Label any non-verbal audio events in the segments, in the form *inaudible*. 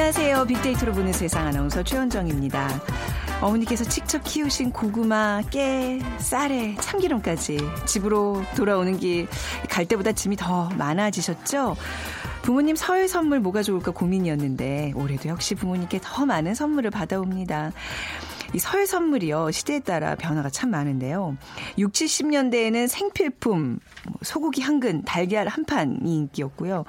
안녕하세요. 빅데이터로 보는 세상 아나운서 최원정입니다. 어머니께서 직접 키우신 고구마, 깨, 쌀에 참기름까지 집으로 돌아오는 길 갈 때보다 짐이 더 많아지셨죠? 부모님 설 선물 뭐가 좋을까 고민이었는데 올해도 역시 부모님께 더 많은 선물을 받아옵니다. 이 설 선물이요. 시대에 따라 변화가 참 많은데요. 60, 70년대에는 생필품, 뭐 소고기 한 근, 달걀 한 판이 인기였고요.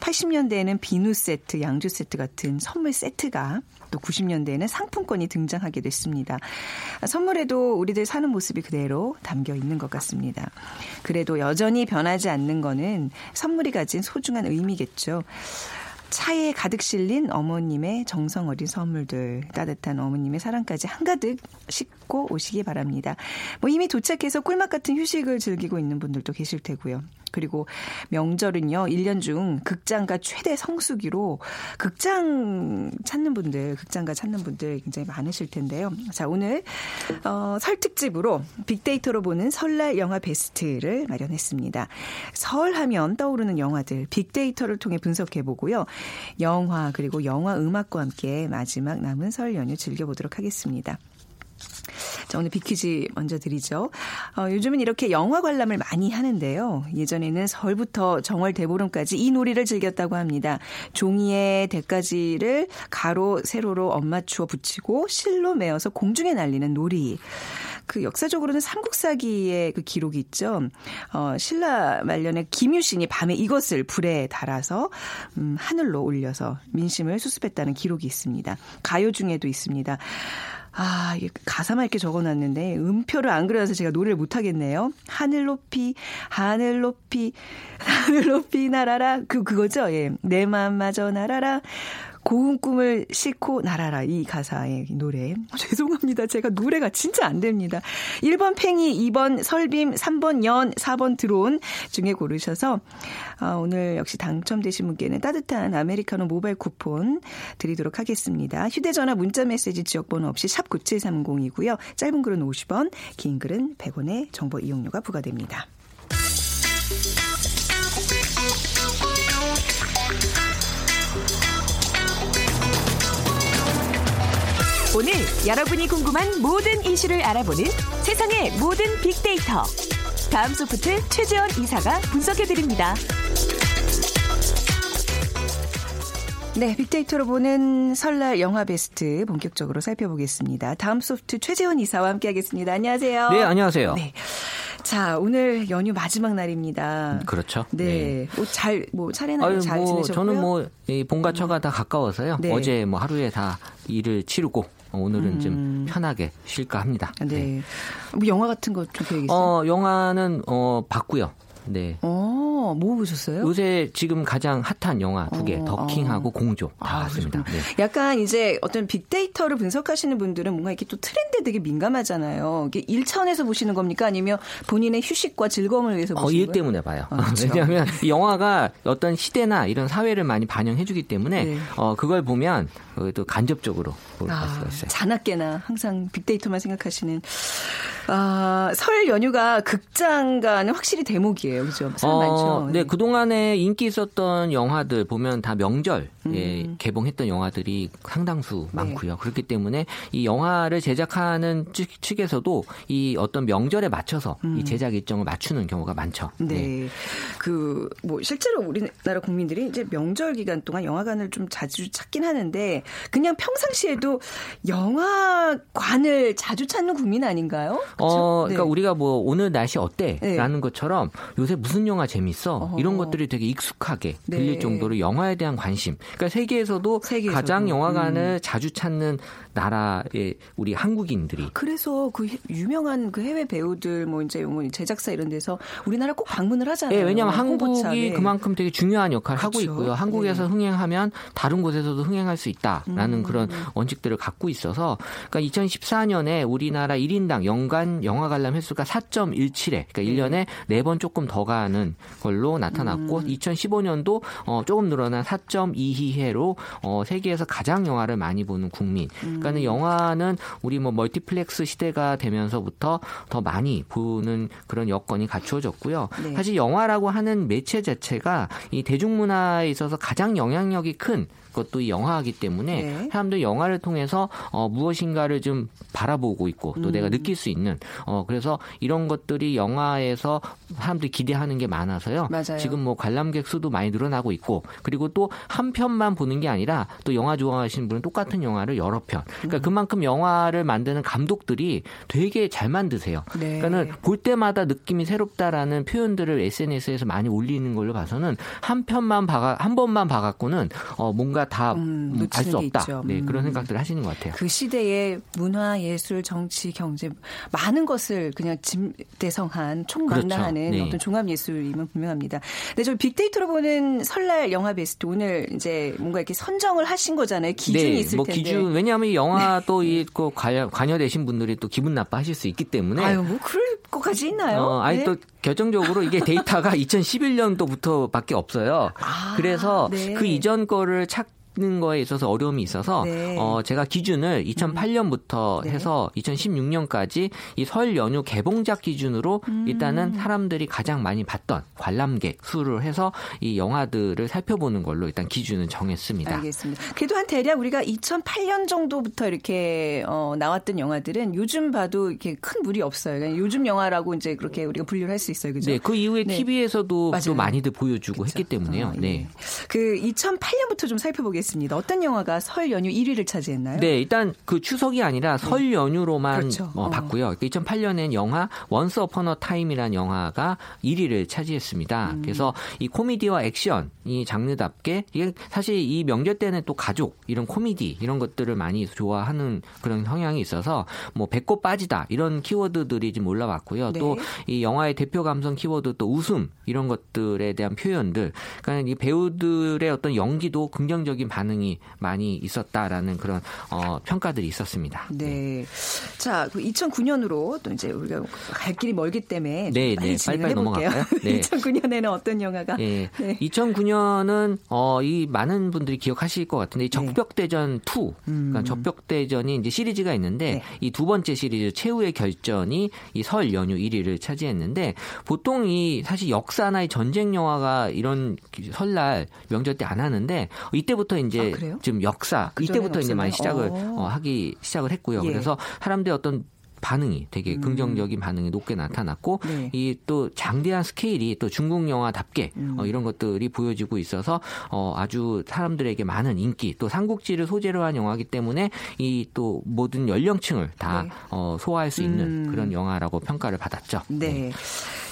80년대에는 비누 세트, 양주 세트 같은 선물 세트가 또 90년대에는 상품권이 등장하게 됐습니다. 선물에도 우리들 사는 모습이 그대로 담겨 있는 것 같습니다. 그래도 여전히 변하지 않는 거는 선물이 가진 소중한 의미겠죠. 차에 가득 실린 어머님의 정성 어린 선물들, 따뜻한 어머님의 사랑까지 한가득 싣고 오시기 바랍니다. 뭐 이미 도착해서 꿀맛 같은 휴식을 즐기고 있는 분들도 계실 테고요. 그리고 명절은요, 1년 중 극장가 최대 성수기로 극장 찾는 분들, 극장가 찾는 분들 굉장히 많으실 텐데요. 자, 오늘, 어, 설 특집으로 빅데이터로 보는 설날 영화 베스트를 마련했습니다. 설 하면 떠오르는 영화들, 빅데이터를 통해 분석해 보고요. 영화, 그리고 영화 음악과 함께 마지막 남은 설 연휴 즐겨보도록 하겠습니다. 자, 오늘 비키즈 먼저 드리죠. 어, 요즘은 이렇게 영화 관람을 많이 하는데요. 예전에는 설부터 정월 대보름까지 이 놀이를 즐겼다고 합니다. 종이에 대가지를 가로, 세로로 엇맞추어 붙이고 실로 메어서 공중에 날리는 놀이. 그 역사적으로는 삼국사기의 그 기록이 있죠. 어, 신라 말년에 김유신이 밤에 이것을 불에 달아서 음, 하늘로 올려서 민심을 수습했다는 기록이 있습니다. 가요 중에도 있습니다. 아, 이게 가사만 이렇게 적어 놨는데 음표를 안 그려서 제가 노래를 못 하겠네요. 하늘 높이, 하늘 높이, *laughs* 하늘 높이 날아라. 그 그거죠. 예, 내 마음마저 날아라. 고운 꿈을 싣고 날아라 이 가사의 노래. *laughs* 죄송합니다. 제가 노래가 진짜 안 됩니다. 1번 팽이, 2번 설빔, 3번 연, 4번 드론 중에 고르셔서 어, 오늘 역시 당첨되신 분께는 따뜻한 아메리카노 모바일 쿠폰 드리도록 하겠습니다. 휴대전화 문자메시지 지역번호 없이 샵 9730이고요. 짧은 글은 50원, 긴 글은 100원의 정보 이용료가 부과됩니다. 오늘 여러분이 궁금한 모든 이슈를 알아보는 세상의 모든 빅데이터. 다음 소프트 최재원 이사가 분석해드립니다. 네, 빅데이터로 보는 설날 영화 베스트 본격적으로 살펴보겠습니다. 다음 소프트 최재원 이사와 함께하겠습니다. 안녕하세요. 네, 안녕하세요. 네. 자, 오늘 연휴 마지막 날입니다. 그렇죠. 네. 뭐 잘, 뭐 차례나 잘 뭐 지내셨고요? 저는 뭐 이 본가 처가 다 가까워서요. 네. 어제 뭐 하루에 다 일을 치르고 오늘은 좀 편하게 쉴까 합니다. 음. 네. 뭐 영화 같은 거 좀 계획 있어요? 어, 영화는 어 봤고요. 네. 어, 뭐 보셨어요? 요새 지금 가장 핫한 영화 두 개, 어, 더킹하고 어. 공조 다 아, 봤습니다. 네. 약간 이제 어떤 빅데이터를 분석하시는 분들은 뭔가 이렇게 또 트렌드에 되게 민감하잖아요. 이게 일 차원에서 보시는 겁니까? 아니면 본인의 휴식과 즐거움을 위해서 어, 보시는 일 거예요? 때문에 봐요. 아, 그렇죠. 왜냐하면 이 영화가 어떤 시대나 이런 사회를 많이 반영해주기 때문에 네. 어, 그걸 보면 또 간접적으로 볼 아, 수가 있어요. 자나깨나 항상 빅데이터만 생각하시는 아, 설 연휴가 극장가는 확실히 대목이에요. 그죠? 사람 많죠. 네, 그 동안에 인기 있었던 영화들 보면 다 명절 에 개봉했던 영화들이 상당수 많고요. 그렇기 때문에 이 영화를 제작하는 측, 측에서도 이 어떤 명절에 맞춰서 이 제작 일정을 맞추는 경우가 많죠. 네. 그, 뭐, 실제로 우리나라 국민들이 이제 명절 기간 동안 영화관을 좀 자주 찾긴 하는데, 그냥 평상시에도 영화관을 자주 찾는 국민 아닌가요? 어, 네. 그러니까 우리가 뭐 오늘 날씨 어때?라는 네. 것처럼 요새 무슨 영화 재밌어? 어허. 이런 것들이 되게 익숙하게 네. 들릴 정도로 영화에 대한 관심. 그러니까 세계에서도, 세계에서도. 음. 가장 영화관을 자주 찾는 나라의 우리 한국인들이 그래서 그 해- 유명한 그 해외 배우들 뭐 이제 뭐 제작사 이런 데서 우리나라 꼭 방문을 하잖아요. 예, 왜냐하면 한국이 홍보차게. 그만큼 되게 중요한 역할을 하고 그렇죠. 있고요. 한국에서 흥행하면 다른 곳에서도 흥행할 수 있다라는 음. 그런 원칙들을 갖고 있어서 그러니까 2014년에 우리나라 1인당 연간 영화 관람 횟수가 4.17회, 그러니까 1년에 4번 조금 더 가는 걸로 나타났고 음. 2015년도 어, 조금 늘어난 4.22회로 어, 세계에서 가장 영화를 많이 보는 국민. 음. 그러니까는 영화는 우리 뭐 멀티플렉스 시대가 되면서부터 더 많이 보는 그런 여건이 갖추어졌고요. 네. 사실 영화라고 하는 매체 자체가 이 대중문화에 있어서 가장 영향력이 큰 것도 이 영화이기 때문에 네. 사람들 영화를 통해서 어, 무엇인가를 좀 바라보고 있고 또 음. 내가 느낄 수 있는 어, 그래서 이런 것들이 영화에서 사람들이 기대하는 게 많아서요. 맞아요. 지금 뭐 관람객 수도 많이 늘어나고 있고 그리고 또 한 편만 보는 게 아니라 또 영화 좋아하시는 분은 똑같은 영화를 여러 편. 그러니까 음. 그만큼 영화를 만드는 감독들이 되게 잘 만드세요. 네. 그러니까는 볼 때마다 느낌이 새롭다라는 표현들을 SNS에서 많이 올리는 걸로 봐서는 한 편만 봐가 한 번만 봐갖고는 어 뭔가 다 음, 알수 놓치는 게 없다. 있죠. 네 음. 그런 생각들을 하시는 것 같아요. 그 시대의 문화, 예술, 정치, 경제 많은 것을 그냥 짐대성한 총망라하는 그렇죠. 네. 어떤 종합 예술임은 분명합니다. 네, 저 빅데이터로 보는 설날 영화 베스트 오늘 이제 뭔가 이렇게 선정을 하신 거잖아요. 기준이 있을 뭐 텐데. 기준 왜냐하면 이 영화 또이그 관여 관여 되신 분들이 또 기분 나빠하실 수 있기 때문에 아유, 뭐 그럴 것까지 있나요? 어, 아니 네. 또 결정적으로 이게 *laughs* 데이터가 2011년도부터밖에 없어요. 아, 그래서 네. 그 이전 거를 찾 는 거에 있어서 어려움이 있어서 네. 어, 제가 기준을 2008년부터 네. 해서 2016년까지 이 설 연휴 개봉작 기준으로 음. 일단은 사람들이 가장 많이 봤던 관람객 수를 해서 이 영화들을 살펴보는 걸로 일단 기준을 정했습니다. 알겠습니다. 그래도 한 대략 우리가 2008년 정도부터 이렇게 어, 나왔던 영화들은 요즘 봐도 이렇게 큰 무리 없어요. 그러니까 요즘 영화라고 이제 그렇게 우리가 분류를 할 수 있어요. 그죠? 네, 그 이후에 네. TV에서도. 또 많이들 보여주고 그쵸? 했기 때문에요. 어, 예. 네. 그 2008년부터 좀 살펴보겠습니다. 어떤 영화가 설 연휴 1위를 차지했나요? 네, 일단 그 추석이 아니라 설 연휴로만 그렇죠. 어, 어. 봤고요. 2008년엔 영화 원스 어폰 어 타임이라는 영화가 1위를 차지했습니다. 음. 그래서 이 코미디와 액션 이 장르답게 이게 사실 이 명절 때는 또 가족 이런 코미디 이런 것들을 많이 좋아하는 그런 성향이 있어서 뭐 배꼽 빠지다 이런 키워드들이 좀 올라왔고요. 네. 또이 영화의 대표 감성 키워드 또 웃음 이런 것들에 대한 표현들 그러니까 이 배우들의 어떤 연기도 긍정적인 반응이 많이 있었다라는 그런 어, 평가들이 있었습니다. 네. 자, 2009년으로 또 이제 우리가 갈 길이 멀기 때문에 좀 네, 빨리 *laughs* 네. 빨리빨리. 넘어갈까요? 네. 2009년에는 어떤 영화가? 예. 네. 2009년은 어, 이 많은 분들이 기억하실 것 같은데 이 네. 적벽대전 2, 그러니까 적벽대전이 이제 시리즈가 있는데 음. 네. 이두 번째 시리즈 최후의 결전이 이 설 연휴 1위를 차지했는데 보통 이 사실 역사나 이 전쟁 영화가 이런 설날 명절 때 안 하는데 이때부터 이제 아? 좀 역사 그전에는 이때부터 이제 많이? 시작을 어. 어, 하기 시작을 했고요. 예. 그래서 사람들의 어떤 반응이 되게 긍정적인 반응이 높게 나타났고 음. 네. 이또 장대한 스케일이 또 중국 영화답게 음. 어, 이런 것들이 보여지고 있어서 어, 아주 사람들에게 많은 인기 또 삼국지를 소재로 한 영화이기 때문에 이 또 모든 연령층을 다 네. 어, 소화할 수 있는 음. 그런 영화라고 평가를 받았죠. 네.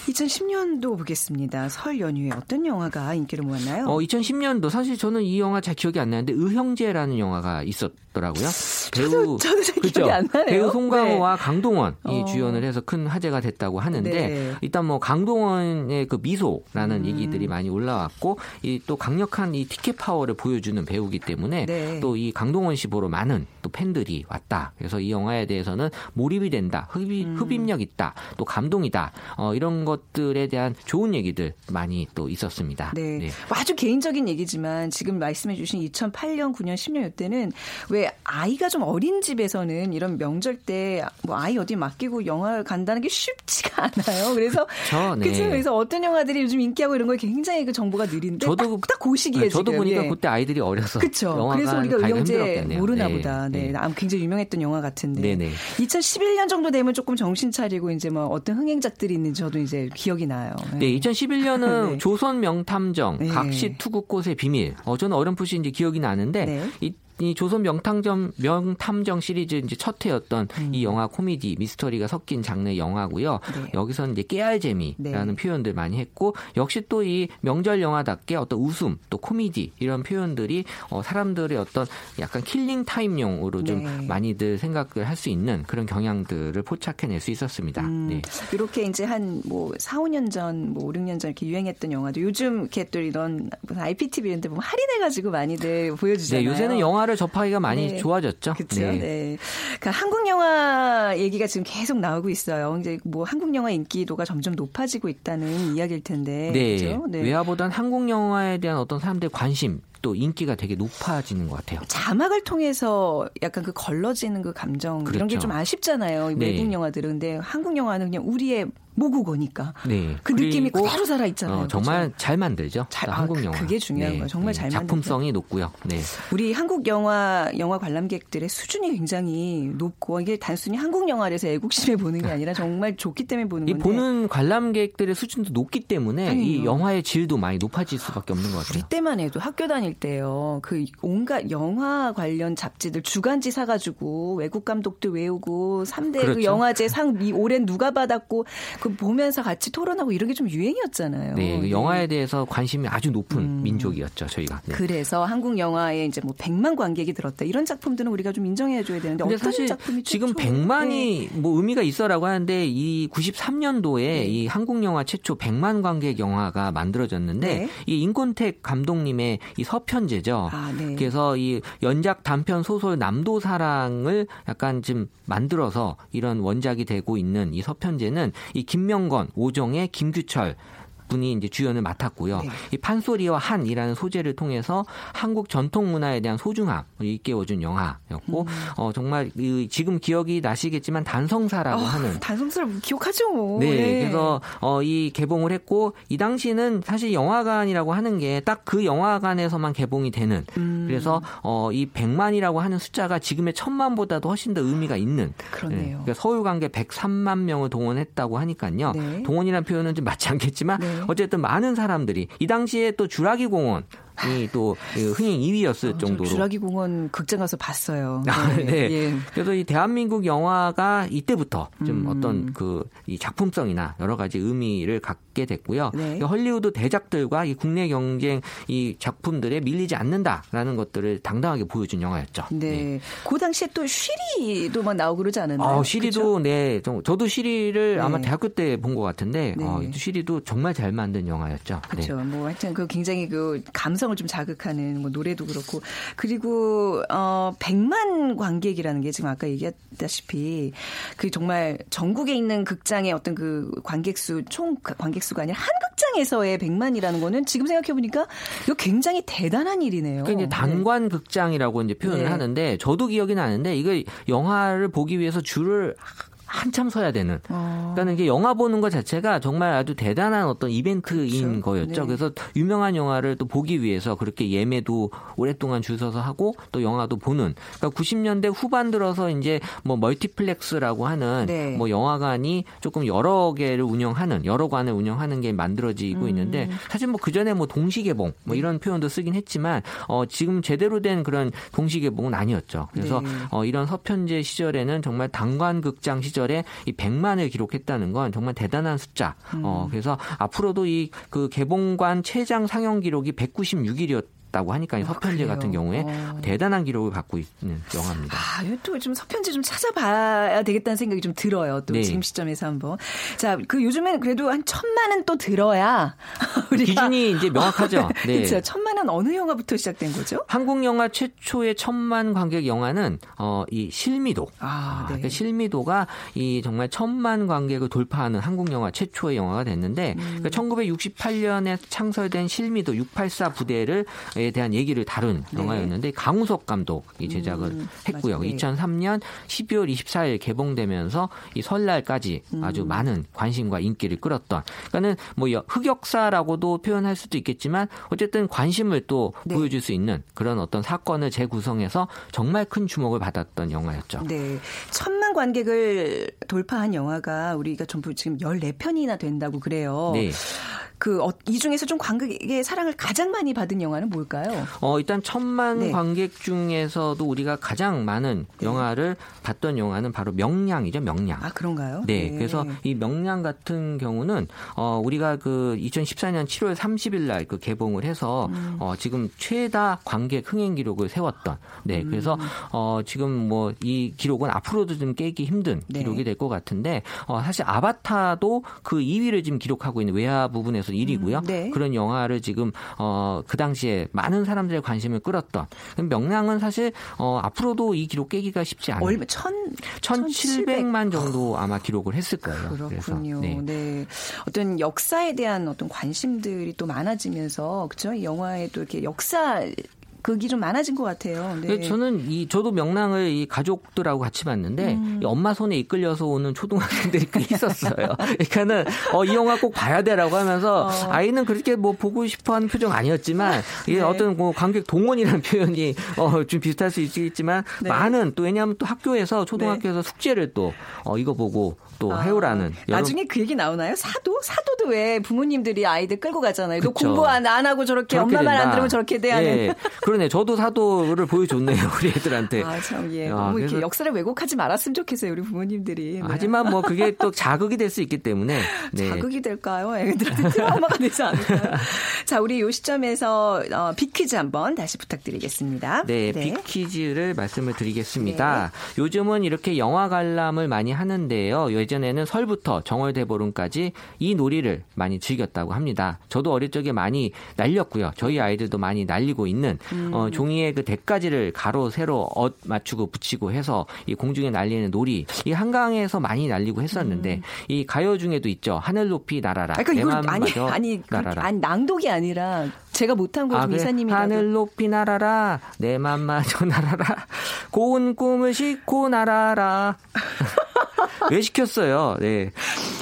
2010년도 보겠습니다. 설 연휴에 어떤 영화가 인기를 모았나요? 어, 2010년도 사실 저는 이 영화 잘 기억이 안 나는데 의형제라는 영화가 있었 더라고요. 저도- 저도 잘 그죠? 배우 송강호와 강동원이 어. 주연을 해서 큰 화제가 됐다고 하는데 네. 일단 뭐 강동원의 그 미소라는 음. 얘기들이 많이 올라왔고 이 또 강력한 이 티켓 파워를 보여주는 배우기 때문에 네. 또이 강동원 씨 보러 많은 또 팬들이 왔다. 그래서 이 영화에 대해서는 몰입이 된다, 흡입, 음. 흡입력 있다, 또 감동이다. 어, 이런 것들에 대한 좋은 얘기들 많이 또 있었습니다. 네. 네. 뭐 아주 개인적인 얘기지만 지금 말씀해 주신 2008년, 9년, 10년 이때는 왜 아이가 좀 어린 집에서는 이런 명절 때 뭐 아이 어디 맡기고 영화를 간다는 게 쉽지가 않아요. 그래서 저, 네. 그쵸? 그래서 어떤 영화들이 요즘 인기하고 이런 거에 굉장히 그 정보가 느린데 저도 딱, 그 시기에 네, 저도 지금. 보니까 예. 그때 아이들이 어려서. 영화관 그래서 우리가 의형제. 모르나 네, 보다. 네. 네. 아무 굉장히 유명했던 영화 같은데. 네네. 2011년 정도 되면 조금 정신 차리고 이제 뭐 어떤 흥행작들이 있는지 저도 이제 기억이 나요. 네, 2011년은 *laughs* 네. 조선 명탐정, 네. 각시 투구 꽃의 비밀. 어, 저는 어렴풋이 이제 기억이 나는데 네. 이 이 조선 명탐정 명탐정 시리즈 이제 첫 회였던 음. 이 영화 코미디 미스터리가 섞인 장르 영화고요. 네. 여기서는 이제 깨알 재미라는 네. 표현들 많이 했고 역시 또 이 명절 영화답게 어떤 웃음 또 코미디 이런 표현들이 어, 사람들의 어떤 약간 killing time용으로 좀 네. 많이들 생각을 할 수 있는 그런 경향들을 포착해낼 수 있었습니다. 음, 네. 이렇게 이제 한 뭐 4, 5년 전, 뭐 5, 6년 전 이렇게 유행했던 영화도 요즘 이렇게 또 이런 IPTV 이런 데 보면 할인해가지고 많이들 네, 보여주잖아요. 요새는 영화를 접하기가 많이 네. 좋아졌죠. 그렇죠. 네. 그러니까 한국 영화 얘기가 지금 계속 나오고 있어요. 이제 뭐 한국 영화 인기도가 점점 높아지고 있다는 이야기일 텐데. 네. 그렇죠? 네. 외화보단 한국 영화에 대한 어떤 사람들의 관심 또 인기가 되게 높아지는 것 같아요. 자막을 통해서 약간 그 걸러지는 그 감정 이런 게 그렇죠. 좀 아쉽잖아요. 이 네. 외국 영화들은 근데 한국 영화는 그냥 우리의 모국어니까 네. 그 느낌이 그대로 살아 있잖아요. 어, 정말 그렇죠? 잘 만들죠. 잘- 또 아, 한국 그- 영화. 그게 중요한 거예요. 정말 잘 작품성이 높고요. 네. 우리 한국 영화 영화 관람객들의 수준이 굉장히 높고 이게 단순히 한국 영화에서 애국심에 보는 게 아니라 정말 좋기 때문에 보는 이 건데 보는 관람객들의 수준도 높기 때문에 당연히요. 이 영화의 질도 많이 높아질 수밖에 없는 것 우리 같아요. 때만 해도 학교 다닐 때요. 그 온갖 영화 관련 잡지들 주간지 사가지고 외국 감독도 외우고 3대 그 그렇죠. 영화제 상 이 올해 누가 받았고 그 보면서 같이 토론하고 이런 게 좀 유행이었잖아요. 네, 그 네. 영화에 대해서 관심이 아주 높은 민족이었죠, 저희가. 네. 그래서 한국 영화에 이제 뭐 100만 관객이 들었다. 이런 작품들은 우리가 좀 인정해줘야 되는데 근데 사실 지금 최초- 100만이 네. 뭐 의미가 있어라고 하는데 이 93년도에 이 한국 영화 최초 100만 관객 영화가 만들어졌는데 네. 이 인권택 감독님의 이 서편제죠. 아, 네. 그래서 이 연작 단편 소설 남도사랑을 약간 좀 만들어서 이런 원작이 되고 있는 이 서편제는 이 김명건, 오정의 김규철 분이 이제 주연을 맡았고요. 네. 이 판소리와 한이라는 소재를 통해서 한국 전통 문화에 대한 소중함을 일깨워준 영화였고, 음. 어, 정말 이 지금 기억이 나시겠지만 단성사라고 하는 *laughs* 아, 단성스러워 기억하죠. 네, 그래서 어, 이 개봉을 했고 이 당시는 사실 영화관이라고 하는 게 딱 그 영화관에서만 개봉이 되는. 음. 그래서 어, 이 100만이라고 하는 숫자가 지금의 천만보다도 훨씬 더 의미가 있는. 그러네요. 예, 그러니까 서울 관객 103만 명을 동원했다고 하니까요. 네. 동원이라는 표현은 좀 맞지 않겠지만 네. 어쨌든 많은 사람들이 이 당시에 또 주라기 공원 이 또 흥행 2위였을 어, 저 정도로 주라기 공원 극장 가서 봤어요. 아, 네. 예. 그래서 이 대한민국 영화가 이때부터 좀 음. 어떤 그 이 작품성이나 여러 가지 의미를 갖게 됐고요. 네. 이 헐리우드 대작들과 이 국내 경쟁 이 작품들에 밀리지 않는다라는 것들을 당당하게 보여준 영화였죠. 네. 그 당시에 또 쉬리도 막 나오고 그러지 않았나요? 어, 시리도 네, 좀- 저도 시리를 네. 아마 대학교 때 본 것 같은데 네. 어, 이 시리도 정말 잘 만든 영화였죠. 네. 그렇죠. 뭐 하여튼 그 굉장히 그 감성 을 좀 자극하는 뭐 노래도 그렇고 그리고 어 100만 관객이라는 게 지금 아까 얘기했다시피 그 정말 전국에 있는 극장의 어떤 그 관객 수총 관객 수가 아니라 한 극장에서의 100만이라는 거는 지금 생각해 보니까 이거 굉장히 대단한 일이네요. 그러니까 이제 단관 극장이라고 이제 표현을 네. 하는데 저도 기억이 나는데 이거 영화를 보기 위해서 줄을 한참 서야 되는. 어. 그러니까 이게 영화 보는 것 자체가 정말 아주 대단한 어떤 이벤트인 그렇죠. 거였죠. 네. 그래서 유명한 영화를 또 보기 위해서 그렇게 예매도 오랫동안 줄 서서 하고 또 영화도 보는. 그러니까 90년대 후반 들어서 이제 뭐 멀티플렉스라고 하는 네. 뭐 영화관이 조금 여러 개를 운영하는 여러 관을 운영하는 게 음. 만들어지고 있는데 사실 뭐 그 전에 뭐 동시 개봉 뭐 이런 표현도 쓰긴 했지만 어 지금 제대로 된 그런 동시 개봉은 아니었죠. 그래서 네. 어 이런 서편제 시절에는 정말 단관극장 시절 에 이 100만을 기록했다는 건 정말 대단한 숫자. 어 그래서 앞으로도 이 그 개봉관 최장 상영 기록이 196일이었. 다고 하니까 이 서편제? 같은 경우에 어. 대단한 기록을 갖고 있는 영화입니다. 아, 또좀 서편지 좀 찾아봐야 되겠다는 생각이 좀 들어요. 또 네. 지금 시점에서 한번. 자, 그 요즘에는 그래도 한 천만은 또 들어야 *laughs* 우리가 기준이 이제 명확하죠. *laughs* 네. 그렇죠. 천만은 어느 영화부터 시작된 거죠? 한국 영화 최초의 천만 관객 영화는 어 이 실미도. 아, 네. 그러니까 실미도가 이 정말 천만 관객을 돌파하는 한국 영화 최초의 영화가 됐는데 음. 그러니까 1968년에 창설된 실미도 684 부대를 에 대한 얘기를 다룬 네. 영화였는데 강우석 감독이 제작을 음, 했고요. 맞아요. 2003년 12월 24일 개봉되면서 이 설날까지 음. 아주 많은 관심과 인기를 끌었던. 그러니까는 뭐 여- 흑역사라고도 표현할 수도 있겠지만 어쨌든 관심을 또 네. 보여줄 수 있는 그런 어떤 사건을 재구성해서 정말 큰 주목을 받았던 영화였죠. 네. 천만 관객을 돌파한 영화가 우리가 전부 지금 14편이나 된다고 그래요. 네. 그이 중에서 좀 관객의 사랑을 가장 많이 받은 영화는 뭘까요? 어, 일단 천만 네. 관객 중에서도 우리가 가장 많은 영화를 봤던 영화는 바로 명량이죠, 명량. 아 그런가요? 네, 그래서 이 명량 같은 경우는 어 우리가 그 2014년 7월 30일 날 그 개봉을 해서 음. 어 지금 최다 관객 흥행 기록을 세웠던. 네, 그래서 음. 어 지금 뭐 이 기록은 앞으로도 좀 깨기 힘든 네. 기록이 될 것 같은데 어 사실 아바타도 그 2위를 지금 기록하고 있는 외화 부분에서 1위고요. 네. 그런 영화를 지금 어 그 당시에 많은 사람들의 관심을 끌었던 명량은 사실 어 앞으로도 이 기록 깨기가 쉽지 않아요. 얼마 천 1,700만 정도 아마 기록을 했을 거예요. 그렇군요. 네. 네. 어떤 역사에 대한 어떤 관심들이 또 많아지면서 그죠? 이 영화에 또 이렇게 역사 극이 좀 많아진 것 같아요. 네. 저는 이 저도 명랑을 이 가족들하고 같이 봤는데 음. 이 엄마 손에 이끌려서 오는 초등학생들이 꽤 있었어요. *laughs* 그러니까는 어, 이 영화 꼭 봐야 돼라고 하면서 아이는 그렇게 뭐 보고 싶어하는 표정 아니었지만 *laughs* 이게 네. 어떤 뭐 관객 동원이라는 표현이 어, 좀 비슷할 수 있겠지만 네. 많은 또 왜냐하면 또 학교에서 초등학교에서 숙제를 또 어, 이거 보고 또 아, 해오라는 나중에 그 얘기 나오나요? 사도? 사도도 왜 부모님들이 아이들 끌고 가잖아요. 너. 공부 안, 안 하고 저렇게 엄마 말 안. 들으면 저렇게 돼 하는. *laughs* 예. 그러네. 저도 사도를 보여줬네요. *laughs* 우리 애들한테. 아, 참, 예. 야, 너무 이렇게 그래서- 역사를 왜곡하지 말았으면 좋겠어요, 우리 부모님들이. 네. 하지만 뭐 그게 또 자극이 될 수 있기 때문에 *laughs* 네. 자극이 될까요? 애들한테 트라우마가 되지 않을까요? *laughs* 자, 우리 요 시점에서 어, 빅퀴즈 한번 다시 부탁드리겠습니다. 네, 빅퀴즈를 말씀을 드리겠습니다. 요즘은 이렇게 영화 관람을 많이 하는데요. 예전에는 설부터 정월대보름까지 이 놀이를 많이 즐겼다고 합니다. 저도 어릴 적에 많이 날렸고요. 저희 아이들도 많이 날리고 있는 어, 종이에 그 대가지를 가로 세로 엇 맞추고 붙이고 해서 이 공중에 날리는 놀이 이 한강에서 많이 날리고 했었는데 이 가요 중에도 있죠. 하늘 높이 날아라. 아, 그러니까 내 이걸 맘 아니 아니 그, 날아라. 아니 낭독이 아니라 제가 못한 거좀 그래? 이사님이라도 하늘 높이 날아라 내 맘마저 *laughs* 날아라 고운 꿈을 싣고 날아라 *laughs* 왜 시켰어요? 네.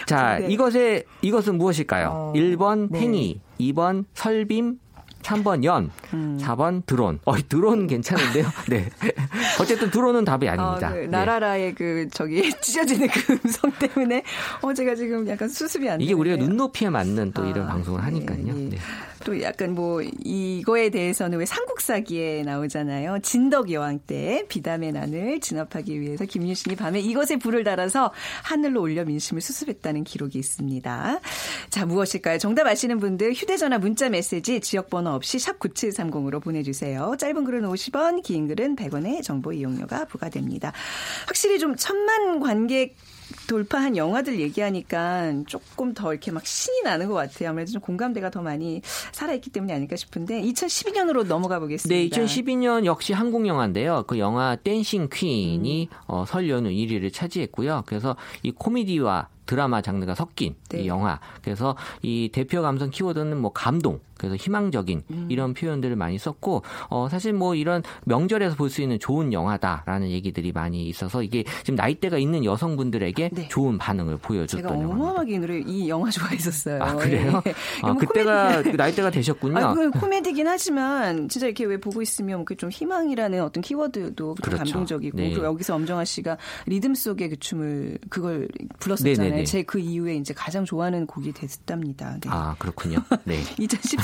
자, 네. 이것의 이것은 무엇일까요? 어, 1번 네. 팽이, 2번 설빔, 3번 연, 음. 4번 드론. 어, 드론 괜찮은데요? *laughs* 네. 어쨌든 드론은 답이 아닙니다. 어, 그 네. 나라라의 그 저기 *laughs* 찢어지는 그 음성 때문에 어 제가 지금 약간 수습이 안 이게 우리가. 눈높이에 맞는 또 이런 아, 방송을 하니까요. 예, 예. 네. 또 약간 뭐 이거에 대해서는 왜 삼국사기에 나오잖아요. 진덕 여왕 때 비담의 난을 진압하기 위해서 김유신이 밤에 이것에 불을 달아서 하늘로 올려 민심을 수습했다는 기록이 있습니다. 자 무엇일까요? 정답 아시는 분들 휴대전화 문자 메시지 지역번호 없이 샵 9730으로 보내주세요. 짧은 글은 50원, 긴 글은 100원의 정보 이용료가 부과됩니다. 확실히 좀 천만 관객 돌파한 영화들 얘기하니까 조금 더 이렇게 막 신이 나는 것 같아요. 아무래도 좀 공감대가 더 많이 살아있기 때문이 아닐까 싶은데 2012년으로 넘어가 보겠습니다. 네, 2012년 역시 한국 영화인데요. 그 영화 댄싱 퀸이 음. 어, 설 연휴 1위를 차지했고요. 그래서 이 코미디와 드라마 장르가 섞인 네. 이 영화. 그래서 이 대표 감성 키워드는 뭐 감동, 그래서 희망적인 음. 이런 표현들을 많이 썼고 어 사실 뭐 이런 명절에서 볼 수 있는 좋은 영화다라는 얘기들이 많이 있어서 이게 지금 나이대가 있는 여성분들에게 네. 좋은 반응을 제가 보여줬던 영화입니다. 어마어마하게 이 노래 이 영화 좋아했었어요. 아 그래요? 예. 아, 그때가 코미디- 그 나이대가 되셨군요. 아, 그 코미디긴 하지만 진짜 이렇게 왜 보고 있으면 그 좀 희망이라는 어떤 키워드도 좀 그렇죠. 감동적이고 네. 그리고 여기서 엄정화 씨가 리듬 속의 그 춤을 그걸 불렀었잖아요. 네네네. 제그 이후에 이제 가장 좋아하는 곡이 됐답니다. 네. 아 그렇군요. 네. *laughs*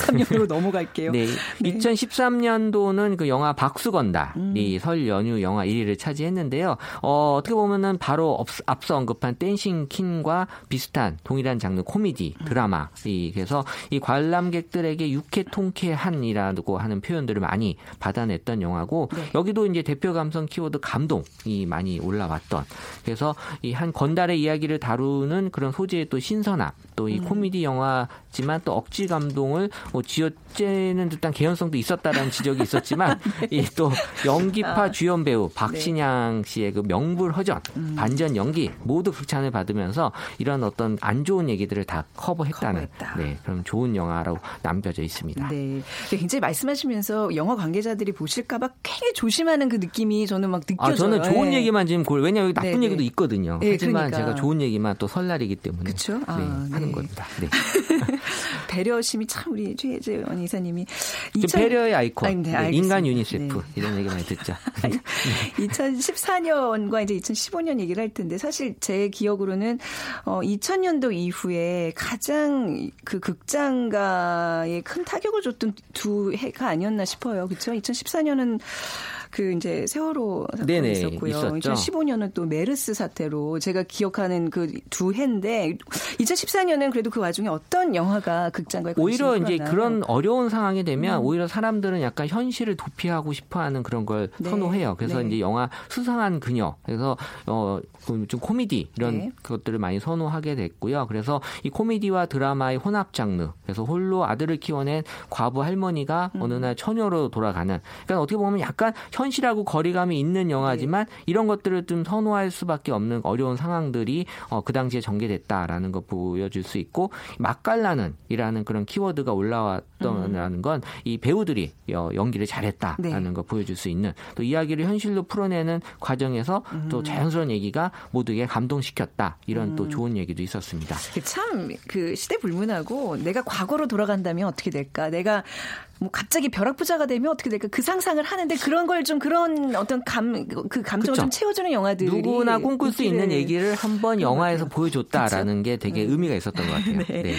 2013년으로 넘어갈게요. 네. 네. 2013년도는 그 영화 박수건달이 설 연휴 영화 1위를 차지했는데요. 어, 어떻게 보면은 바로 업- 앞서 언급한 댄싱 퀸과 비슷한 동일한 장르 코미디 드라마. 이 그래서 이 관람객들에게 유쾌 통쾌한이라고 하는 표현들을 많이 받아냈던 영화고 여기도 이제 대표 감성 키워드 감동이 많이 올라왔던. 그래서 이 한 건달의 이야기를 다루는 그런 소재의 또 신선함, 또 이 코미디 영화지만 또 억지 감동을 뭐 쥐어짜는 듯한 개연성도 있었다라는 지적이 있었지만 *laughs* 이 또 연기파 주연 배우 박신양 씨의 그 명불허전 반전 연기 모두 극찬을 받으면서 이런 어떤 안 좋은 얘기들을 다 커버했다는 커버했다. 네 그럼 좋은 영화라고 남겨져 있습니다. 네. 굉장히 말씀하시면서 영화 관계자들이 보실까봐 굉장히 조심하는 그 느낌이 저는 막 느껴져요. 아, 저는 좋은 예. 얘기만 지금 골, 왜냐면 여기 나쁜 네, 네. 얘기도 있거든요. 네, 하지만 그러니까. 제가 좋은 얘기만 또 설날이기 때문에? 네, 아, 하는 네. 겁니다. 네. *laughs* 배려심이 참 우리 최재원 이사님이 좀2000 배려의 아이콘, 네, 네. 인간 유니세프 네. 이런 얘기 많이 듣죠. *laughs* 2014년과 이제 2015년 얘기를 할 텐데 사실 제 기억으로는 어 2000년도 이후에 가장 그 극장가에 큰 타격을 줬던 두 해가 아니었나 싶어요. 그렇죠? 2014년은 그 이제 세월호 사건이 네네, 있었고요. 있었죠. 2015년은 또 메르스 사태로 제가 기억하는 그 두 해인데 2014년은 그래도 그 와중에 어떤 영화가 극장가에 오히려 이제 끌었나요? 그런 어려운 상황이 되면 오히려 사람들은 약간 현실을 도피하고 싶어하는 그런 걸 네. 선호해요. 그래서 네. 이제 영화 수상한 그녀, 그래서 어좀 코미디 이런 네. 것들을 많이 선호하게 됐고요. 그래서 이 코미디와 드라마의 혼합 장르, 그래서 홀로 아들을 키워낸 과부 할머니가 음. 어느 날 처녀로 돌아가는. 그러니까 어떻게 보면 약간 현 실하고 거리감이 있는 영화지만 네. 이런 것들을 좀 선호할 수밖에 없는 어려운 상황들이 어, 그 당시에 전개됐다라는 거 보여줄 수 있고 맛깔나는이라는 그런 키워드가 올라왔다는 건 이 배우들이 어, 연기를 잘했다라는 네. 거 보여줄 수 있는 또 이야기를 현실로 풀어내는 과정에서 또 음. 자연스러운 얘기가 모두에게 감동시켰다 이런 음. 또 좋은 얘기도 있었습니다. 참 그 시대 불문하고 내가 과거로 돌아간다면 어떻게 될까? 내가 뭐 갑자기 벼락부자가 되면 어떻게 될까? 그 상상을 하는데 그런 걸 좀 그런 어떤 감 그 감정을 그쵸. 좀 채워주는 영화들이 누구나 꿈꿀 수 있는. 얘기를 한번 영화에서 보여줬다라는 게 되게 음. 의미가 있었던 것 같아요. *laughs* 네. 네.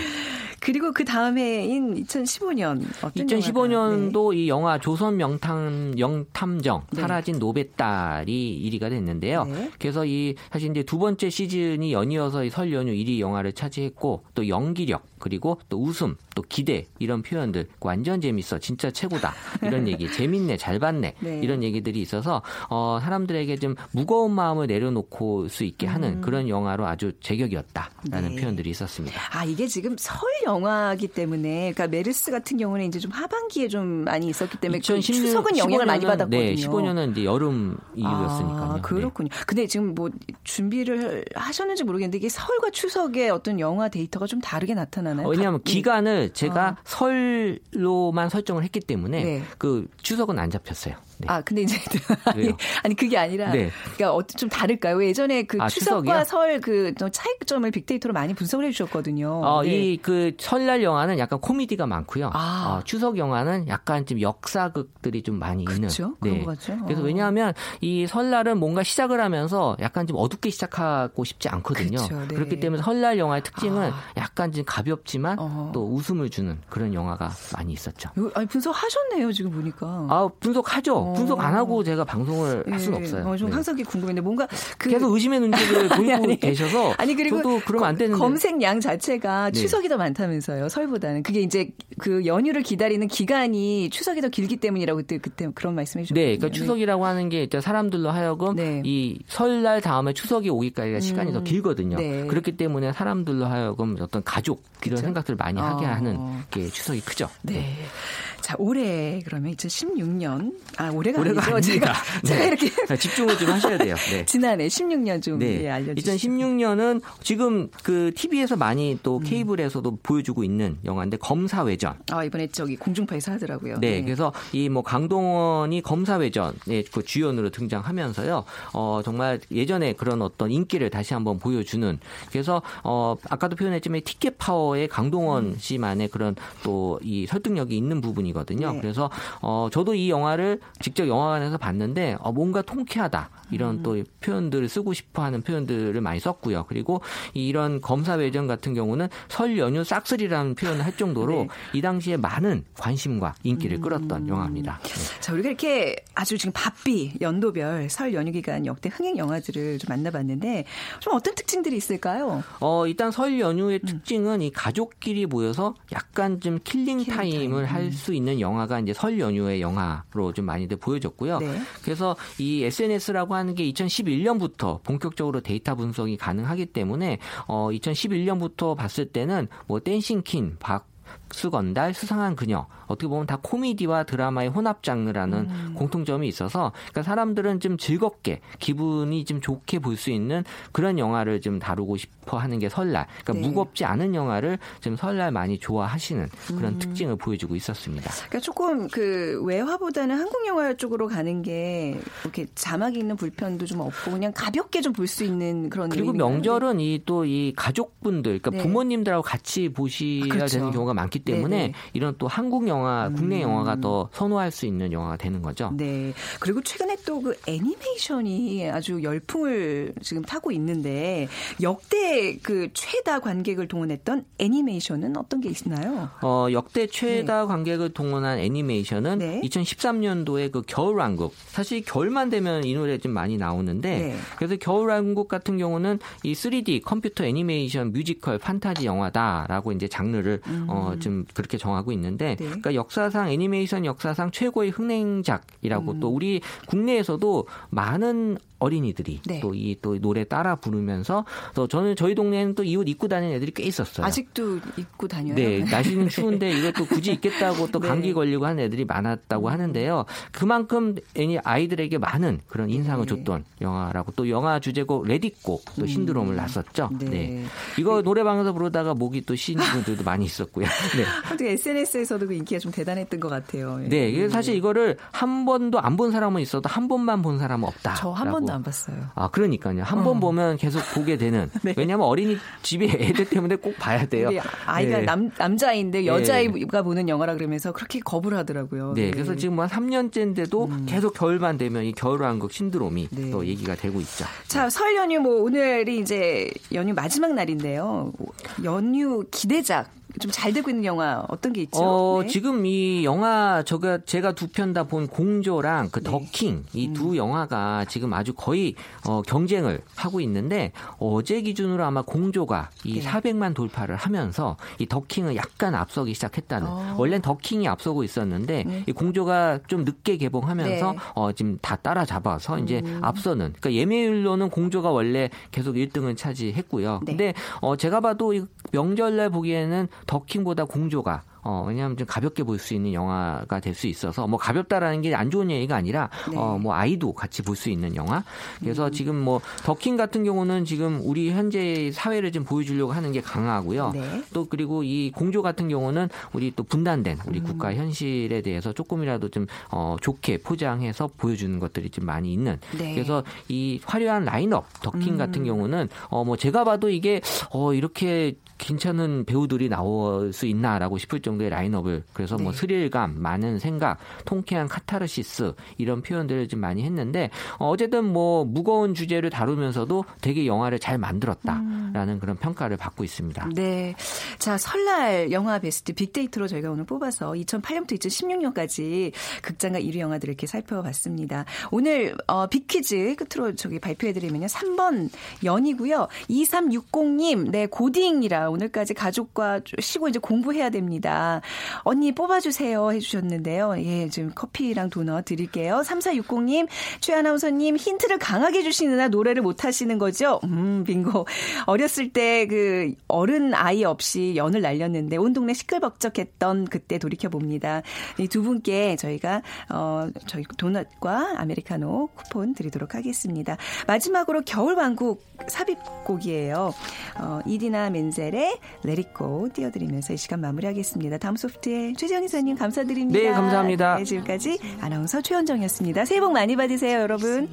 그리고 그 다음해인 2015년 어떤 2015년도 이 영화 조선 명탐 영탐정 네. 사라진 노베딸이 1위가 됐는데요. 네. 그래서 이 사실 이제 두 번째 시즌이 연이어서 이설 연휴 1위 영화를 차지했고 또 연기력 그리고 또 웃음 또 기대 이런 표현들 완전 재밌어 진짜 최고다 이런 *laughs* 얘기 재밌네 잘 봤네 네. 이런 얘기들이 있어서 어 사람들에게 좀 무거운 마음을 내려놓고 수 있게 하는 그런 영화로 아주 제격이었다라는 음. 네. 표현들이 있었습니다. 아 이게 지금 설 영화기 때문에 그러니까 메르스 같은 경우는 이제 좀 하반기에 좀 많이 있었기 때문에 그2016 추석은 영향을 많이 15년은 받았거든요. 네, 15년은 이제 여름 이후였으니까요. 아, 네. 그렇군요. 근데 지금 뭐 준비를 하셨는지 모르겠는데 이게 설과 추석의 어떤 영화 데이터가 좀 다르게 나타나나요? 어, 왜냐하면 가- 기간을 제가 아. 설로만 설정을 했기 때문에 네. 그 추석은 안 잡혔어요. 네. 아, 근데 이제 *laughs* 아니? 아니 그게 아니라 네. 그러니까 어, 좀 다를까요? 예전에 그 아, 추석과? 설 그 차이점을 빅데이터로 많이 분석을 해주셨거든요. 어, 네. 이그 설날 영화는 약간 코미디가 많고요. 아. 어, 추석 영화는 약간 좀 역사극들이 좀 많이 있는. 네. 같죠. 그래서 어. 왜냐하면 이 설날은 뭔가 시작을 하면서 약간 좀 어둡게 시작하고 싶지 않거든요. 그쵸, 네. 그렇기 때문에 설날 영화의 특징은 아. 약간 좀 가볍지만 어허. 또 웃음을 주는 그런 영화가 많이 있었죠. 아니 분석하셨네요 지금 보니까. 아 분석하죠. 어. 분석 안 하고 제가 방송을 할 수는 예, 없어요. 어, 좀 네. 항상 궁금했는데 뭔가 그 계속 의심의 눈길을 *laughs* 보이고 아니, 계셔서 아니 그리고 저도 그러면 안 되는데 검색량 자체가 네. 추석이 더 많다면서요 설보다는 그게 이제 그 연휴를 기다리는 기간이 추석이 더 길기 때문이라고 그때 그때 그런 말씀해 주셨거든요. 네, 그러니까 추석이라고 하는 게 일단 사람들로 하여금 네. 이 설날 다음에 추석이 오기까지가 시간이 더 길거든요. 네. 그렇기 때문에 사람들로 하여금 어떤 가족 이런 그쵸? 생각들을 많이 하게 어. 하는 게 추석이 크죠. 네. 자, 올해 그러면 2016년 아 올해가, 올해가 아니죠. 아닙니다. 제가, *laughs* 제가 네. 이렇게 자, 집중을 좀 하셔야 돼요. 네. *laughs* 지난해 16년 좀 네. 예, 알려주시죠. 2016년은 지금 그 TV에서 많이 음. 또 케이블에서도 보여주고 있는 영화인데 검사외전. 아 이번에 저기 공중파에서 하더라고요. 네, 그래서 이 뭐 강동원이 검사회전의 그 주연으로 등장하면서요. 어 정말 예전에 그런 어떤 인기를 다시 한번 보여주는. 그래서 어 아까도 표현했지만 티켓 파워의 강동원 씨만의 그런 또 이 설득력이 있는 부분이 거든요. 네. 그래서 어 저도 이 영화를 직접 영화관에서 봤는데 어 뭔가 통쾌하다 이런 또 표현들을 쓰고 싶어하는 표현들을 많이 썼고요. 그리고 이런 검사회전 같은 경우는 설 연휴 싹쓸이라는 표현을 할 정도로 네. 이 당시에 많은 관심과 인기를 끌었던 영화입니다. 네. 자, 우리가 이렇게 아주 지금 바삐 연도별 설 연휴 기간 역대 흥행 영화들을 좀 만나봤는데 좀 어떤 특징들이 있을까요? 어, 일단 설 연휴의 음. 특징은 이 가족끼리 모여서 약간 좀 killing, killing time. time을 할 수 있는 영화가 이제 설 연휴의 영화로 좀 많이들 보여졌고요. 네. 그래서 이 SNS라고 하는 게 2011년부터 본격적으로 데이터 분석이 가능하기 때문에 어, 2011년부터 봤을 때는 뭐 댄싱 퀸, 박수건달, 수상한 그녀 어떻게 보면 다 코미디와 드라마의 혼합 장르라는 음. 공통점이 있어서 그러니까 사람들은 좀 즐겁게 기분이 좀 좋게 볼 수 있는 그런 영화를 좀 다루고 싶어 하는 게 설날. 그러니까 네. 무겁지 않은 영화를 좀 설날 많이 좋아하시는 그런 음. 특징을 보여주고 있었습니다. 그러니까 조금 그 외화보다는 한국 영화 쪽으로 가는 게 이렇게 자막이 있는 불편도 좀 없고 그냥 가볍게 좀 볼 수 있는 그런 그리고? 명절은 이 또이 가족분들, 그러니까 네. 부모님들하고 같이 보셔야 아, 그렇죠. 되는 경우가 많기 때문에 네네. 이런 또 한국 영화, 국내 음. 영화가 더 선호할 수 있는 영화가 되는 거죠. 네. 그리고 최근에 또 그 애니메이션이 아주 열풍을 지금 타고 있는데 역대 그 최다 관객을 동원했던 애니메이션은 어떤 게 있나요? 어, 역대 최다 관객을 동원한 애니메이션은 네. 2013년도에 그 겨울왕국. 사실 겨울만 되면 이 노래 좀 많이 나오는데 네. 그래서 겨울왕국 같은 경우는 이 3D 컴퓨터 애니메이션 뮤지컬 판타지 영화다라고 이제 장르를 어, 좀 그렇게 정하고 있는데 네. 그러니까 역사상 애니메이션 역사상 최고의 흥행작이라고 음. 또 우리 국내에서도 많은 어린이들이 네. 또이 또 노래 따라 부르면서 또 저는 저희 동네에는 또 이 옷 입고 다니는 애들이 꽤 있었어요. 아직도 입고 다녀요? 네, 날씨는 추운데 이것도 굳이 입겠다고 또 *laughs* 네. 감기 걸리고 하는 애들이 많았다고 하는데요. 그만큼 애니 아이들에게 많은 그런 인상을 네. 줬던 영화라고 또 영화 주제곡 레디꼬 또 신드롬을 났었죠. 네. 네. 이거 노래방에서 부르다가 목이 또 쉬는 분들도 많이 있었고요. 네. *laughs* 하여튼 SNS에서도 그 인기가 좀 대단했던 것 같아요. 예. 네, 이게 사실 이거를 한 번도 안 본 사람은 있어도 한 번만 본 사람은 없다. 저한 번도 안 봤어요. 아, 그러니까요. 한번 어. 보면 계속 보게 되는. *laughs* 네. 왜냐하면 어린이 집에 애들 때문에 꼭 봐야 돼요. 아이가 네. 남, 남자인데 여자아이가 보는 영화라 그러면서 그렇게 거부를 하더라고요. 네, 그래서 지금 한 3년째인데도 계속 겨울만 되면 이 겨울왕국 신드롬이 음. 네. 또 얘기가 되고 있죠. 자, 설 연휴 뭐 오늘이 이제 연휴 마지막 날인데요. 연휴 기대작 좀 잘 되고 있는 영화 어떤 게 있죠? 어, 네. 지금 이 영화 제가 제가 두 편 다 본 공조랑 그 네. 더킹 이 음. 두 영화가 지금 아주 거의 어, 경쟁을 하고 있는데 어제 기준으로 아마 공조가 이 네. 400만 돌파를 하면서 이 더킹은 약간 앞서기 시작했다는. 어. 원래는 더킹이 앞서고 있었는데 네. 이 공조가 좀 늦게 개봉하면서 네. 어, 지금 다 따라잡아서 이제 음. 앞서는. 그러니까 예매율로는 공조가 원래 계속 1등을 차지했고요. 네. 근데 어, 제가 봐도 이 명절날 보기에는 더킹보다 공조가 어, 왜냐하면 좀 가볍게 볼 수 있는 영화가 될 수 있어서 뭐 가볍다라는 게 안 좋은 얘기가 아니라 네. 어, 뭐 아이도 같이 볼 수 있는 영화. 그래서 음. 지금 뭐 더킹 같은 경우는 지금 우리 현재 사회를 좀 보여주려고 하는 게 강하고요. 네. 또 그리고 이 공조 같은 경우는 우리 또 분단된 우리 음. 국가 현실에 대해서 조금이라도 좀 어, 좋게 포장해서 보여주는 것들이 좀 많이 있는. 네. 그래서 이 화려한 라인업 더킹 음. 같은 경우는 어 뭐 제가 봐도 이게 어 이렇게 괜찮은 배우들이 나올 수 있나라고 싶을 정도 의 라인업을 그래서 뭐 네. 스릴감, 많은 생각, 통쾌한 카타르시스 이런 표현들을 좀 많이 했는데 어, 어쨌든 뭐 무거운 주제를 다루면서도 되게 영화를 잘 만들었다라는 그런 평가를 받고 있습니다. 네. 자, 설날 영화 베스트 빅데이터로 저희가 오늘 뽑아서 2008년부터 2016년까지 극장과 1위 영화들을 이렇게 살펴봤습니다. 오늘 어, 빅퀴즈 끝으로 저기 발표해드리면요. 3번 연이고요. 2360님, 네, 고딩이라 오늘까지 가족과 쉬고 이제 공부해야 됩니다. 언니 뽑아주세요 해주셨는데요. 예, 지금 커피랑 도넛 드릴게요. 3460님, 최 아나운서님 힌트를 강하게 주시느라 노래를 못하시는 거죠? 음, 빙고. 어렸을 때 그 어른 아이 없이 연을 날렸는데 온 동네 시끌벅적했던 그때 돌이켜 봅니다. 이 두 분께 저희가 어 저희 도넛과 아메리카노 쿠폰 드리도록 하겠습니다. 마지막으로 겨울왕국 삽입곡이에요. 어, 이디나 It Go 띄워드리면서 이 시간 마무리하겠습니다. 다음 소프트의 최재영 이사님 감사드립니다. 네, 감사합니다. 네, 지금까지 아나운서 최현정이었습니다. 새해 복 많이 받으세요, 여러분.